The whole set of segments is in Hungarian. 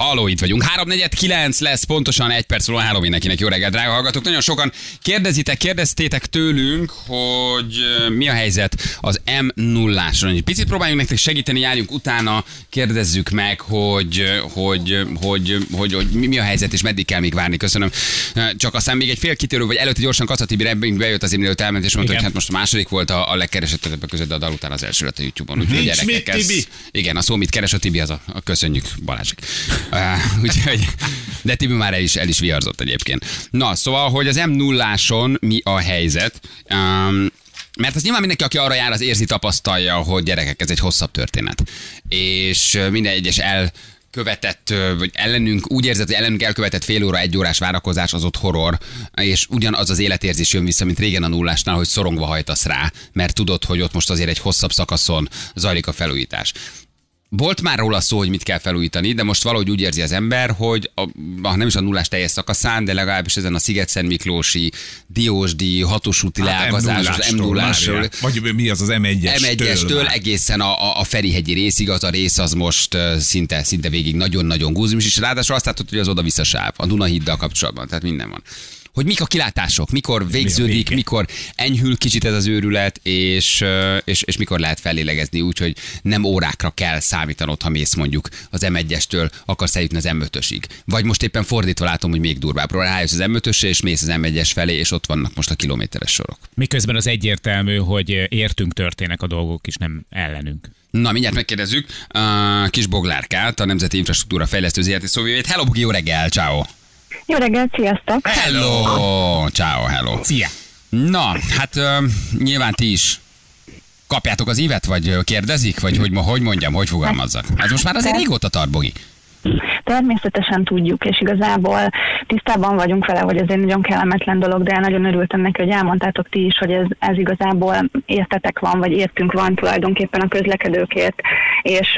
Halló, itt vagyunk. 349 lesz, pontosan egy perc múlva három mindenkinek. Jó reggelt, drága hallgatók. Nagyon sokan kérdezitek, kérdeztétek tőlünk, hogy mi a helyzet az m 0 áson Egy picit próbáljunk nektek segíteni, járjunk utána, kérdezzük meg, hogy, hogy, hogy, hogy, hogy mi a helyzet, és meddig kell még várni. Köszönöm. Csak aztán még egy fél kitérő, vagy előtte gyorsan Kacati bejött az mielőtt elment, és mondta, Igen. hogy hát most a második volt a, a legkeresettebbek között, de a dal után az első lett a YouTube-on. Úgyhogy gyerekek, ez, igen, a szó, mit keres a Tibi, az a, a köszönjük, Balázsik. Úgyhogy, de Tibi már el is, el is viarzott egyébként. Na, szóval, hogy az m 0 mi a helyzet? Um, mert az nyilván mindenki, aki arra jár, az érzi, tapasztalja, hogy gyerekek, ez egy hosszabb történet. És minden egyes el követett, vagy ellenünk, úgy érzed, hogy ellenünk elkövetett fél óra, egy órás várakozás, az ott horror, és ugyanaz az életérzés jön vissza, mint régen a nullásnál, hogy szorongva hajtasz rá, mert tudod, hogy ott most azért egy hosszabb szakaszon zajlik a felújítás. Volt már róla szó, hogy mit kell felújítani, de most valahogy úgy érzi az ember, hogy a, a nem is a nullás teljes szakaszán, de legalábbis ezen a Sziget-Szent Miklósi, Diósdi, hatosúti hát leágazás, m 0 Vagy mi az az M1-estől? M1-estől egészen a, a, Ferihegyi részig, az a rész az most szinte, szinte végig nagyon-nagyon gúzmis, és ráadásul azt látod, hogy az oda-vissza sáv, a Dunahiddal kapcsolatban, tehát minden van hogy mik a kilátások, mikor végződik, Mi mikor enyhül kicsit ez az őrület, és, és, és mikor lehet fellélegezni úgy, hogy nem órákra kell számítanod, ha mész mondjuk az M1-estől, akarsz eljutni az M5-ösig. Vagy most éppen fordítva látom, hogy még durvább. Rájössz az m és mész az M1-es felé, és ott vannak most a kilométeres sorok. Miközben az egyértelmű, hogy értünk történnek a dolgok, és nem ellenünk. Na, mindjárt megkérdezzük a kis Boglárkát, a Nemzeti Infrastruktúra Fejlesztő ZRT szóvivét. Hello, Bugi, jó reggel, ciao. Jó reggelt, sziasztok! Hello! Ciao, hello! Szia! Na, hát uh, nyilván ti is kapjátok az ívet, vagy kérdezik, vagy hogy, hogy mondjam, hogy fogalmazzak? Hát most már azért régóta tart, Bogi. Természetesen tudjuk, és igazából tisztában vagyunk vele, hogy ez egy nagyon kellemetlen dolog, de nagyon örültem neki, hogy elmondtátok ti is, hogy ez, ez igazából értetek van, vagy értünk van tulajdonképpen a közlekedőkért. És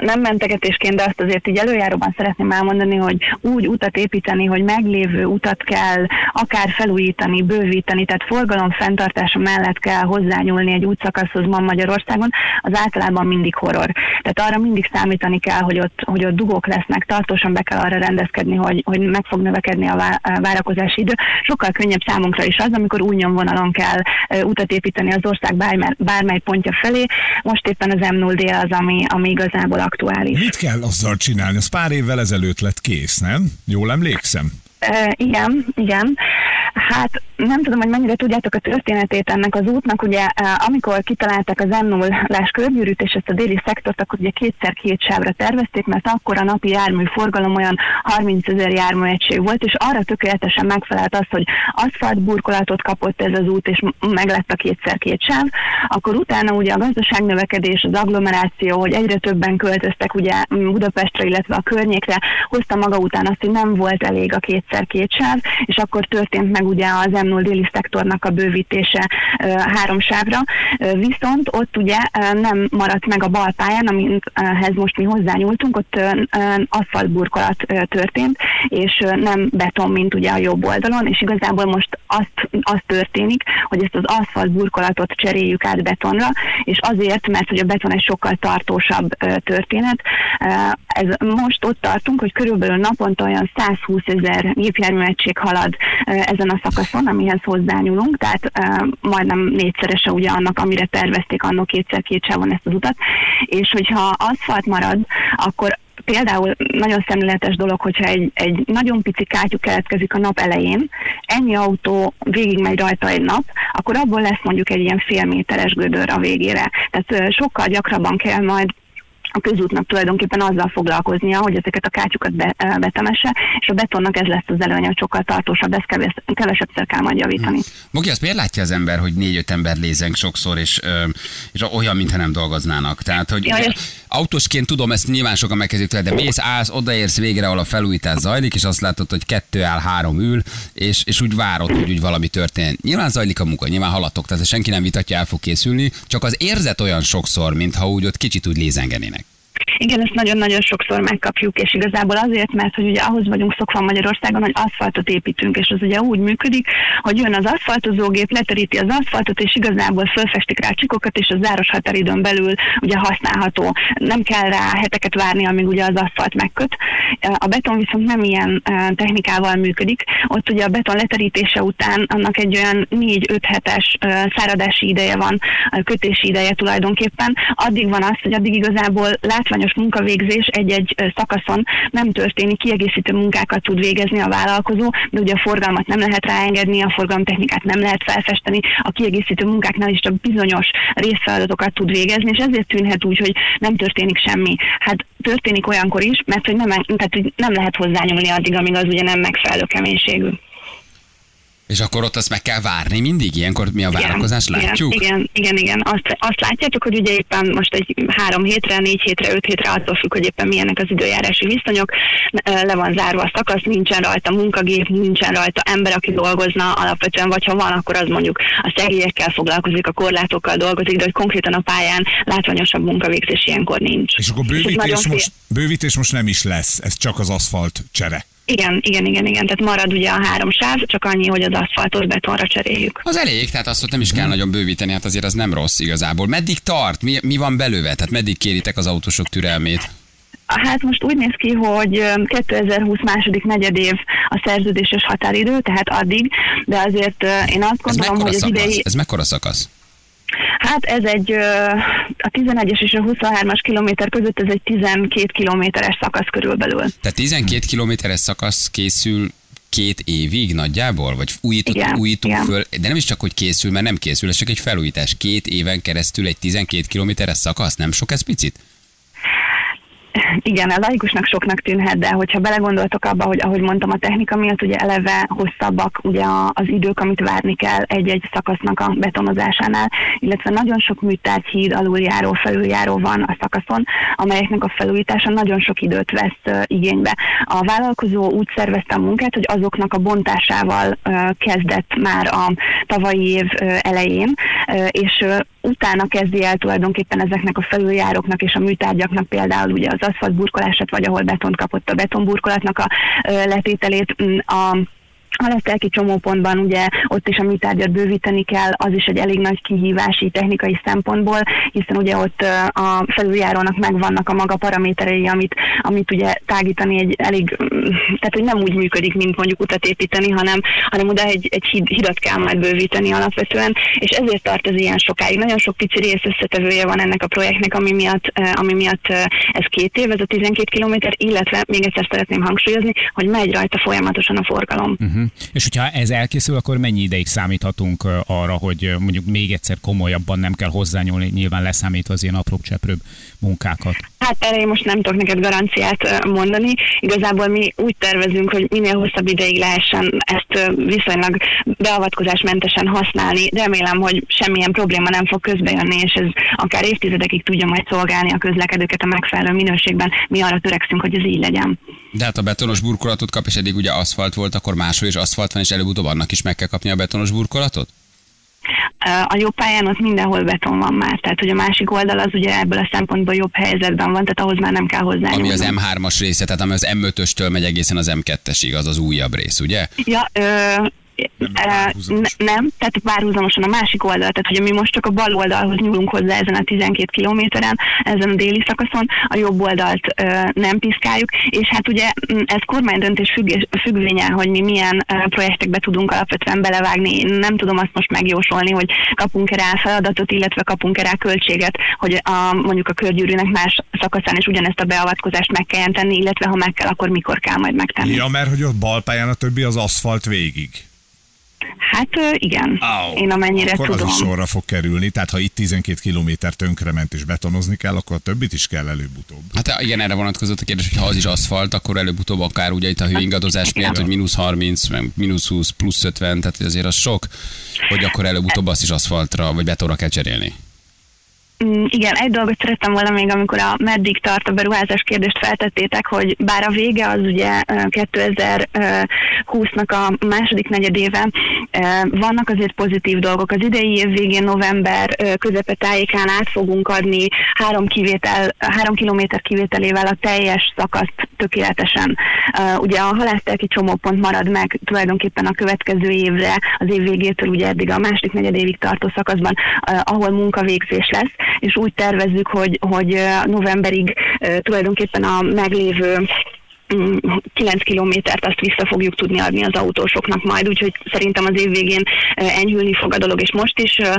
nem mentegetésként, de azt azért így előjáróban szeretném elmondani, hogy úgy utat építeni, hogy meglévő utat kell akár felújítani, bővíteni, tehát forgalom fenntartása mellett kell hozzányúlni egy útszakaszhoz ma Magyarországon, az általában mindig horror. Tehát arra mindig számítani kell, hogy ott, hogy ott dugók lesznek, tartósan be kell arra rendezkedni, hogy, hogy meg fog növekedni a várakozási idő. Sokkal könnyebb számunkra is az, amikor új nyomvonalon kell utat építeni az ország bármely, bármely pontja felé. Most éppen az M0D az, ami, ami igazából aktuális. Mit kell azzal csinálni? Az pár évvel ezelőtt lett kész, nem? Jól emlékszem? Uh, igen, igen. Hát nem tudom, hogy mennyire tudjátok a történetét ennek az útnak. Ugye amikor kitalálták az m 0 körgyűrűt és ezt a déli szektort, akkor ugye kétszer két sávra tervezték, mert akkor a napi járműforgalom olyan 30 ezer járműegység volt, és arra tökéletesen megfelelt az, hogy aszfaltburkolatot kapott ez az út, és meg lett a kétszer két sáv. Akkor utána ugye a gazdaságnövekedés, az agglomeráció, hogy egyre többen költöztek ugye Budapestre, illetve a környékre, hozta maga után azt, hogy nem volt elég a kétszer két sáv, és akkor történt meg ugye az M0 déli szektornak a bővítése három sávra, viszont ott ugye nem maradt meg a bal pályán, amihez most mi hozzányúltunk, ott aszfaltburkolat történt, és nem beton, mint ugye a jobb oldalon, és igazából most azt, az történik, hogy ezt az aszfaltburkolatot cseréljük át betonra, és azért, mert hogy a beton egy sokkal tartósabb történet. Ez most ott tartunk, hogy körülbelül naponta olyan 120 ezer gépjárműegység halad ezen a szakaszon, amihez hozzányúlunk, tehát uh, majdnem négyszerese ugye annak, amire tervezték annó kétszer két sávon ezt az utat, és hogyha aszfalt marad, akkor például nagyon szemléletes dolog, hogyha egy, egy nagyon pici kátyú keletkezik a nap elején, ennyi autó végigmegy rajta egy nap, akkor abból lesz mondjuk egy ilyen fél méteres gödör a végére. Tehát sokkal gyakrabban kell majd a közútnak tulajdonképpen azzal foglalkoznia, hogy ezeket a kátyukat be, betemesse, és a betonnak ez lesz az előnye, hogy sokkal tartósabb, ezt keves, kevesebbszer kell majd javítani. Hmm. Mogi, azt miért látja az ember, hogy négy-öt ember lézenk sokszor, és, és olyan, mintha nem dolgoznának? Tehát, hogy ja, és... autósként tudom, ezt nyilván sokan megkezdik de mész, állsz, odaérsz végre, ahol a felújítás zajlik, és azt látod, hogy kettő áll, három ül, és, és úgy várod, hogy úgy valami történjen. Nyilván zajlik a munka, nyilván halatok, tehát senki nem vitatja, el fog készülni, csak az érzet olyan sokszor, mintha úgy ott kicsit úgy lézengenének. Igen, ezt nagyon-nagyon sokszor megkapjuk, és igazából azért, mert hogy ugye ahhoz vagyunk szokva Magyarországon, hogy aszfaltot építünk, és az ugye úgy működik, hogy jön az aszfaltozógép, leteríti az aszfaltot, és igazából fölfestik rá csikokat, és a záros határidőn belül ugye használható. Nem kell rá heteket várni, amíg ugye az aszfalt megköt. A beton viszont nem ilyen technikával működik. Ott ugye a beton leterítése után annak egy olyan 4-5 hetes száradási ideje van, kötési ideje tulajdonképpen. Addig van az, hogy addig igazából látványos munkavégzés egy-egy szakaszon nem történik, kiegészítő munkákat tud végezni a vállalkozó, de ugye a forgalmat nem lehet ráengedni, a forgalomtechnikát nem lehet felfesteni, a kiegészítő munkáknál is csak bizonyos részfeladatokat tud végezni, és ezért tűnhet úgy, hogy nem történik semmi. Hát történik olyankor is, mert hogy nem, tehát, hogy nem lehet hozzányúlni addig, amíg az ugye nem megfelelő keménységű. És akkor ott azt meg kell várni mindig? Ilyenkor mi a várakozás? Látjuk? Igen, igen, igen. Azt, azt látjátok, hogy ugye éppen most egy három hétre, négy hétre, öt hétre attól függ, hogy éppen milyenek az időjárási viszonyok. Le van zárva a szakasz, nincsen rajta munkagép, nincsen rajta ember, aki dolgozna alapvetően, vagy ha van, akkor az mondjuk a szegélyekkel foglalkozik, a korlátokkal dolgozik, de hogy konkrétan a pályán látványosabb munkavégzés ilyenkor nincs. És akkor bővítés, most, bővítés most nem is lesz, ez csak az aszfalt csere. Igen, igen, igen, igen. Tehát marad ugye a három sáv, csak annyi, hogy az aszfaltot betonra cseréljük. Az elég, tehát azt nem is kell nagyon bővíteni, hát azért az nem rossz igazából. Meddig tart? Mi, mi van belőle? Tehát meddig kéritek az autósok türelmét? Hát most úgy néz ki, hogy 2020 második negyedév a szerződéses határidő, tehát addig, de azért én azt gondolom, hogy az szakasz? idei... Ez mekkora szakasz? Hát ez egy, a 11-es és a 23-as kilométer között ez egy 12 kilométeres szakasz körülbelül. Tehát 12 kilométeres szakasz készül két évig nagyjából? Vagy újított, igen, újítunk igen. föl? De nem is csak, hogy készül, mert nem készül, ez csak egy felújítás. Két éven keresztül egy 12 kilométeres szakasz, nem sok ez picit? Igen, a laikusnak soknak tűnhet, de hogyha belegondoltok abba, hogy ahogy mondtam, a technika miatt ugye eleve hosszabbak ugye az idők, amit várni kell egy-egy szakasznak a betonozásánál, illetve nagyon sok műtárgy, híd, aluljáró, felüljáró van a szakaszon, amelyeknek a felújítása nagyon sok időt vesz igénybe. A vállalkozó úgy szervezte a munkát, hogy azoknak a bontásával kezdett már a tavalyi év elején, és utána kezdi el tulajdonképpen ezeknek a felüljáróknak és a műtárgyaknak például ugye az aszfaltburkolását, vagy ahol betont kapott a betonburkolatnak a letételét, a a lesztelki csomópontban ugye ott is a műtárgyat bővíteni kell, az is egy elég nagy kihívási technikai szempontból, hiszen ugye ott a felüljárónak megvannak a maga paraméterei, amit, amit ugye tágítani egy elég, tehát hogy nem úgy működik, mint mondjuk utat építeni, hanem, hanem oda egy, egy hid, hidat kell majd bővíteni alapvetően, és ezért tart ez ilyen sokáig. Nagyon sok pici rész összetevője van ennek a projektnek, ami miatt, ami miatt ez két év, ez a 12 kilométer, illetve még egyszer szeretném hangsúlyozni, hogy megy rajta folyamatosan a forgalom. Uh-huh. És hogyha ez elkészül, akkor mennyi ideig számíthatunk arra, hogy mondjuk még egyszer komolyabban nem kell hozzányúlni, nyilván leszámítva az ilyen apróbb cseprőbb munkákat? Hát erre én most nem tudok neked garanciát mondani. Igazából mi úgy tervezünk, hogy minél hosszabb ideig lehessen ezt viszonylag beavatkozásmentesen használni. Remélem, hogy semmilyen probléma nem fog közbejönni, és ez akár évtizedekig tudja majd szolgálni a közlekedőket a megfelelő minőségben. Mi arra törekszünk, hogy ez így legyen. De hát a betonos burkolatot kap, és eddig ugye aszfalt volt, akkor máshol is aszfalt van, és előbb-utóbb annak is meg kell kapni a betonos burkolatot? A jobb pályán ott mindenhol beton van már, tehát hogy a másik oldal az ugye ebből a szempontból jobb helyzetben van, tehát ahhoz már nem kell hozzá. Ami az M3-as része, tehát ami az M5-östől megy egészen az M2-esig, az az újabb rész, ugye? Ja, ö, nem, nem, tehát párhuzamosan a másik oldal, tehát hogy mi most csak a bal oldalhoz nyúlunk hozzá ezen a 12 kilométeren, ezen a déli szakaszon, a jobb oldalt ö, nem piszkáljuk, és hát ugye ez kormánydöntés függés, függvénye, hogy mi milyen ö, projektekbe tudunk alapvetően belevágni. Én nem tudom azt most megjósolni, hogy kapunk-e rá feladatot, illetve kapunk-e rá költséget, hogy a, mondjuk a körgyűrűnek más szakaszán is ugyanezt a beavatkozást meg kell tenni, illetve ha meg kell, akkor mikor kell majd megtenni. Ja, mert hogy ott balpályán a többi az aszfalt végig. Hát igen, oh, én amennyire akkor tudom. az is sorra fog kerülni, tehát ha itt 12 kilométer tönkrement és betonozni kell, akkor a többit is kell előbb-utóbb. Hát igen, erre vonatkozott a kérdés, hogy ha az is aszfalt, akkor előbb-utóbb akár ugye itt a hőingadozás miatt, hogy mínusz 30, mínusz 20, plusz 50, tehát azért az sok, hogy akkor előbb-utóbb azt is aszfaltra vagy betonra kell cserélni. Mm, Igen, egy dolgot szerettem volna még, amikor a meddig tart a beruházás kérdést feltettétek, hogy bár a vége az ugye ö, 2020-nak a második negyedéve, vannak azért pozitív dolgok. Az idei év végén november közepe tájékán át fogunk adni három, kivétel, három kilométer kivételével a teljes szakaszt tökéletesen. Ugye a halásztelki csomópont marad meg tulajdonképpen a következő évre, az év végétől ugye eddig a második negyedévig tartó szakaszban, ahol munkavégzés lesz, és úgy tervezzük, hogy, hogy novemberig tulajdonképpen a meglévő 9 kilométert azt vissza fogjuk tudni adni az autósoknak majd, úgyhogy szerintem az év végén eh, enyhülni fog a dolog, és most is eh,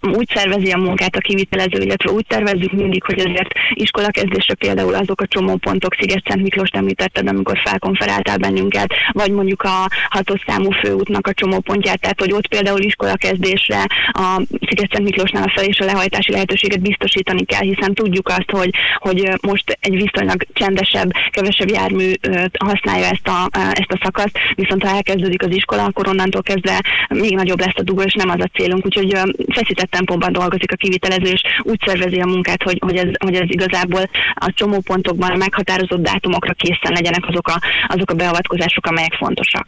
úgy szervezi a munkát a kivitelező, illetve úgy tervezzük mindig, hogy azért iskolakezdésre például azok a csomópontok, Sziget-Szent Miklós említetted, amikor felkonferáltál bennünket, vagy mondjuk a hatos számú főútnak a csomópontját, tehát hogy ott például iskolakezdésre a Sziget-Szent Miklósnál a fel és a lehajtási lehetőséget biztosítani kell, hiszen tudjuk azt, hogy, hogy eh, most egy viszonylag csendesebb, kevesebb jármű használja ezt a, ezt a szakaszt, viszont ha elkezdődik az iskola, akkor onnantól kezdve még nagyobb lesz a dugó, és nem az a célunk, úgyhogy feszített tempóban dolgozik a kivitelező, és úgy szervezi a munkát, hogy, hogy, ez, hogy ez igazából a csomópontokban a meghatározott dátumokra készen legyenek azok a, azok a beavatkozások, amelyek fontosak.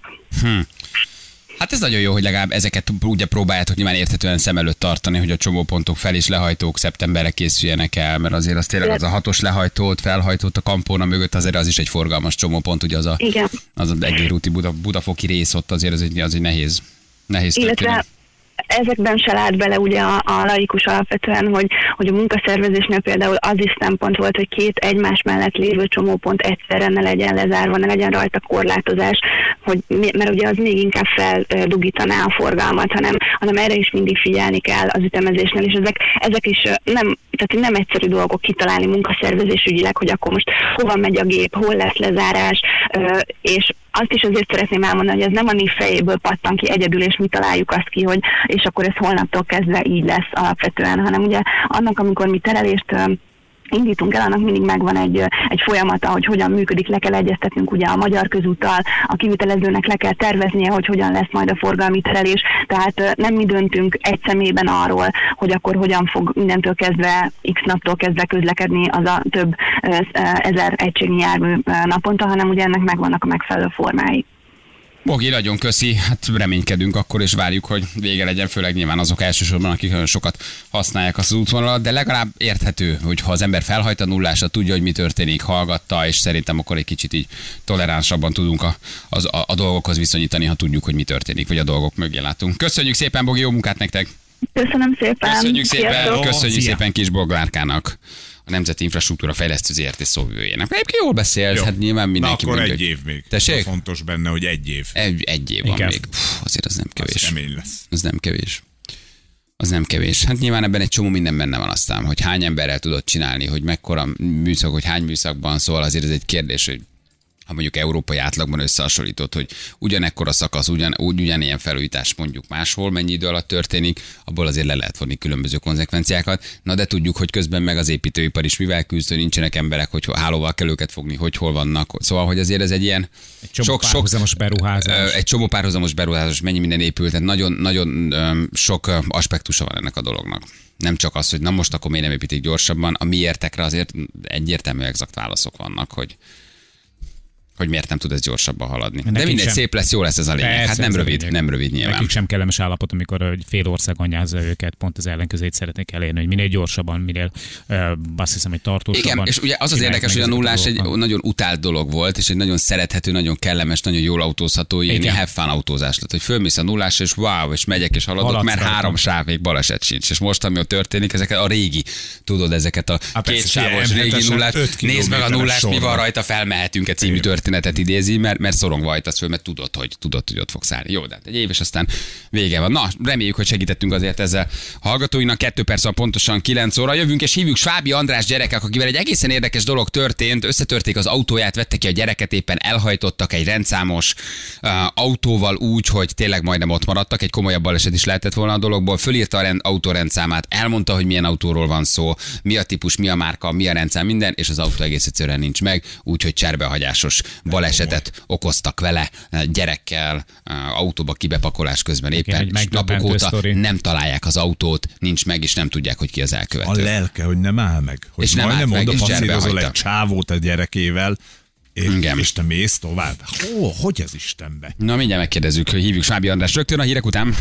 Hát ez nagyon jó, hogy legalább ezeket ugye próbáljátok nyilván érthetően szem előtt tartani, hogy a csomópontok fel és lehajtók szeptemberre készüljenek el, mert azért az tényleg az a hatos lehajtót, felhajtót a kampóna mögött azért az is egy forgalmas csomópont, ugye az a, Igen. az az egérúti Buda, Budafoki rész ott azért az egy, az egy nehéz, nehéz Illetve történet. Ezekben se lát bele ugye a, a laikus alapvetően, hogy, hogy a munkaszervezésnél például az is szempont volt, hogy két egymás mellett lévő csomópont egyszerre ne legyen lezárva, ne legyen rajta korlátozás, hogy, mert ugye az még inkább feldugítaná a forgalmat, hanem, hanem erre is mindig figyelni kell az ütemezésnél, és ezek, ezek is nem, tehát nem egyszerű dolgok kitalálni munkaszervezés ügyileg, hogy akkor most hova megy a gép, hol lesz lezárás, és azt is azért szeretném elmondani, hogy ez nem a NIF fejéből pattan ki egyedül, és mi találjuk azt ki, hogy és akkor ez holnaptól kezdve így lesz alapvetően, hanem ugye annak, amikor mi terelést indítunk el, annak mindig megvan egy, egy folyamata, hogy hogyan működik, le kell egyeztetnünk ugye a magyar közúttal, a kivitelezőnek le kell terveznie, hogy hogyan lesz majd a forgalmi terelés, tehát nem mi döntünk egy szemében arról, hogy akkor hogyan fog mindentől kezdve, x naptól kezdve közlekedni az a több ezer egységnyi jármű naponta, hanem ugye ennek megvannak a megfelelő formái. Bogi, nagyon köszi, hát reménykedünk akkor, és várjuk, hogy vége legyen, főleg nyilván azok elsősorban, akik nagyon sokat használják azt az útvonalat, de legalább érthető, hogy ha az ember felhajt a nullásra, tudja, hogy mi történik, hallgatta, és szerintem akkor egy kicsit így toleránsabban tudunk a, az, a, a dolgokhoz viszonyítani, ha tudjuk, hogy mi történik, vagy a dolgok mögé látunk. Köszönjük szépen, Bogi, jó munkát nektek! Köszönöm szépen! Köszönjük szépen, Sziasztok! köszönjük Szia. szépen Kis Boglárkának, a Nemzeti Infrastruktúra Fejlesztő ZRT szóvivőjének. Egyébként jól beszélsz, Jó. hát nyilván Na mindenki akkor mondja, egy év még. Tessék? Fontos benne, hogy egy év. Egy, egy év van Igen. még. Pff, azért az nem Az kevés. kemény lesz. Az nem kevés. Az nem kevés. Hát nyilván ebben egy csomó minden benne van aztán, hogy hány emberrel tudod csinálni, hogy mekkora műszak, hogy hány műszakban szól, azért ez egy kérdés, hogy ha mondjuk európai átlagban összehasonlított, hogy ugyanekkor a szakasz, ugyan, úgy, ugyanilyen felújítás mondjuk máshol, mennyi idő alatt történik, abból azért le lehet vonni különböző konzekvenciákat. Na de tudjuk, hogy közben meg az építőipar is mivel küzd, hogy nincsenek emberek, hogy hálóval kell őket fogni, hogy hol vannak. Szóval, hogy azért ez egy ilyen Egy csomó párhuzamos beruházás. Egy csomó párhuzamos beruházás, mennyi minden épült, tehát nagyon, nagyon sok aspektusa van ennek a dolognak. Nem csak az, hogy na most akkor miért nem építik gyorsabban, a miértekre azért egyértelmű exakt válaszok vannak, hogy hogy miért nem tud ez gyorsabban haladni. De Nekik mindegy, sem. szép lesz, jó lesz ez a lényeg. Persze, hát nem a rövid, lényeg. nem rövid nyilván. Nekik sem kellemes állapot, amikor egy fél ország anyázza őket, pont az ellenkezőjét szeretnék elérni, hogy minél gyorsabban, minél uh, azt hiszem, hogy tartósabban. Igen, és ugye az az érdekes, hogy a nullás egy nagyon utált dolog volt, és egy nagyon szerethető, nagyon kellemes, nagyon jól autózható, ilyen have fun autózás lett, hogy fölmész a nullásra, és wow, és megyek, és haladok, Haladsz mert három sáv még baleset sincs. És most, ami ott történik, ezeket a régi, tudod, ezeket a Hát két sávos régi M7-esen nullás, nézd meg a nullás, mi van rajta, felmehetünk-e című Igen. Történetet idézi, mert, mert szorongva hajtasz föl, mert tudod, hogy tudod, hogy ott fogsz állni. Jó, de hát egy év, és aztán vége van. Na, reméljük, hogy segítettünk azért ezzel hallgatóinak. Kettő perc van pontosan 9 óra. Jövünk és hívjuk Svábi András gyerekek, akivel egy egészen érdekes dolog történt. Összetörték az autóját, vettek ki a gyereket, éppen elhajtottak egy rendszámos uh, autóval úgy, hogy tényleg majdnem ott maradtak. Egy komolyabb baleset is lehetett volna a dologból. Fölírta a rend, autórendszámát, elmondta, hogy milyen autóról van szó, mi a típus, mi a márka, mi a rendszám, minden, és az autó egész egyszerűen nincs meg, úgyhogy cserbehagyásos balesetet okoztak vele, gyerekkel, autóba kibepakolás közben éppen, és napok óta sztori. nem találják az autót, nincs meg, és nem tudják, hogy ki az A elkövető. lelke, hogy nem áll meg. Hogy És nem majdnem állt meg, oda és passzírozol egy csávót a gyerekével, és, Igen. és te mész tovább. Ó, hogy ez Istenbe? Na mindjárt megkérdezzük, hogy hívjuk Sábi András rögtön a hírek után.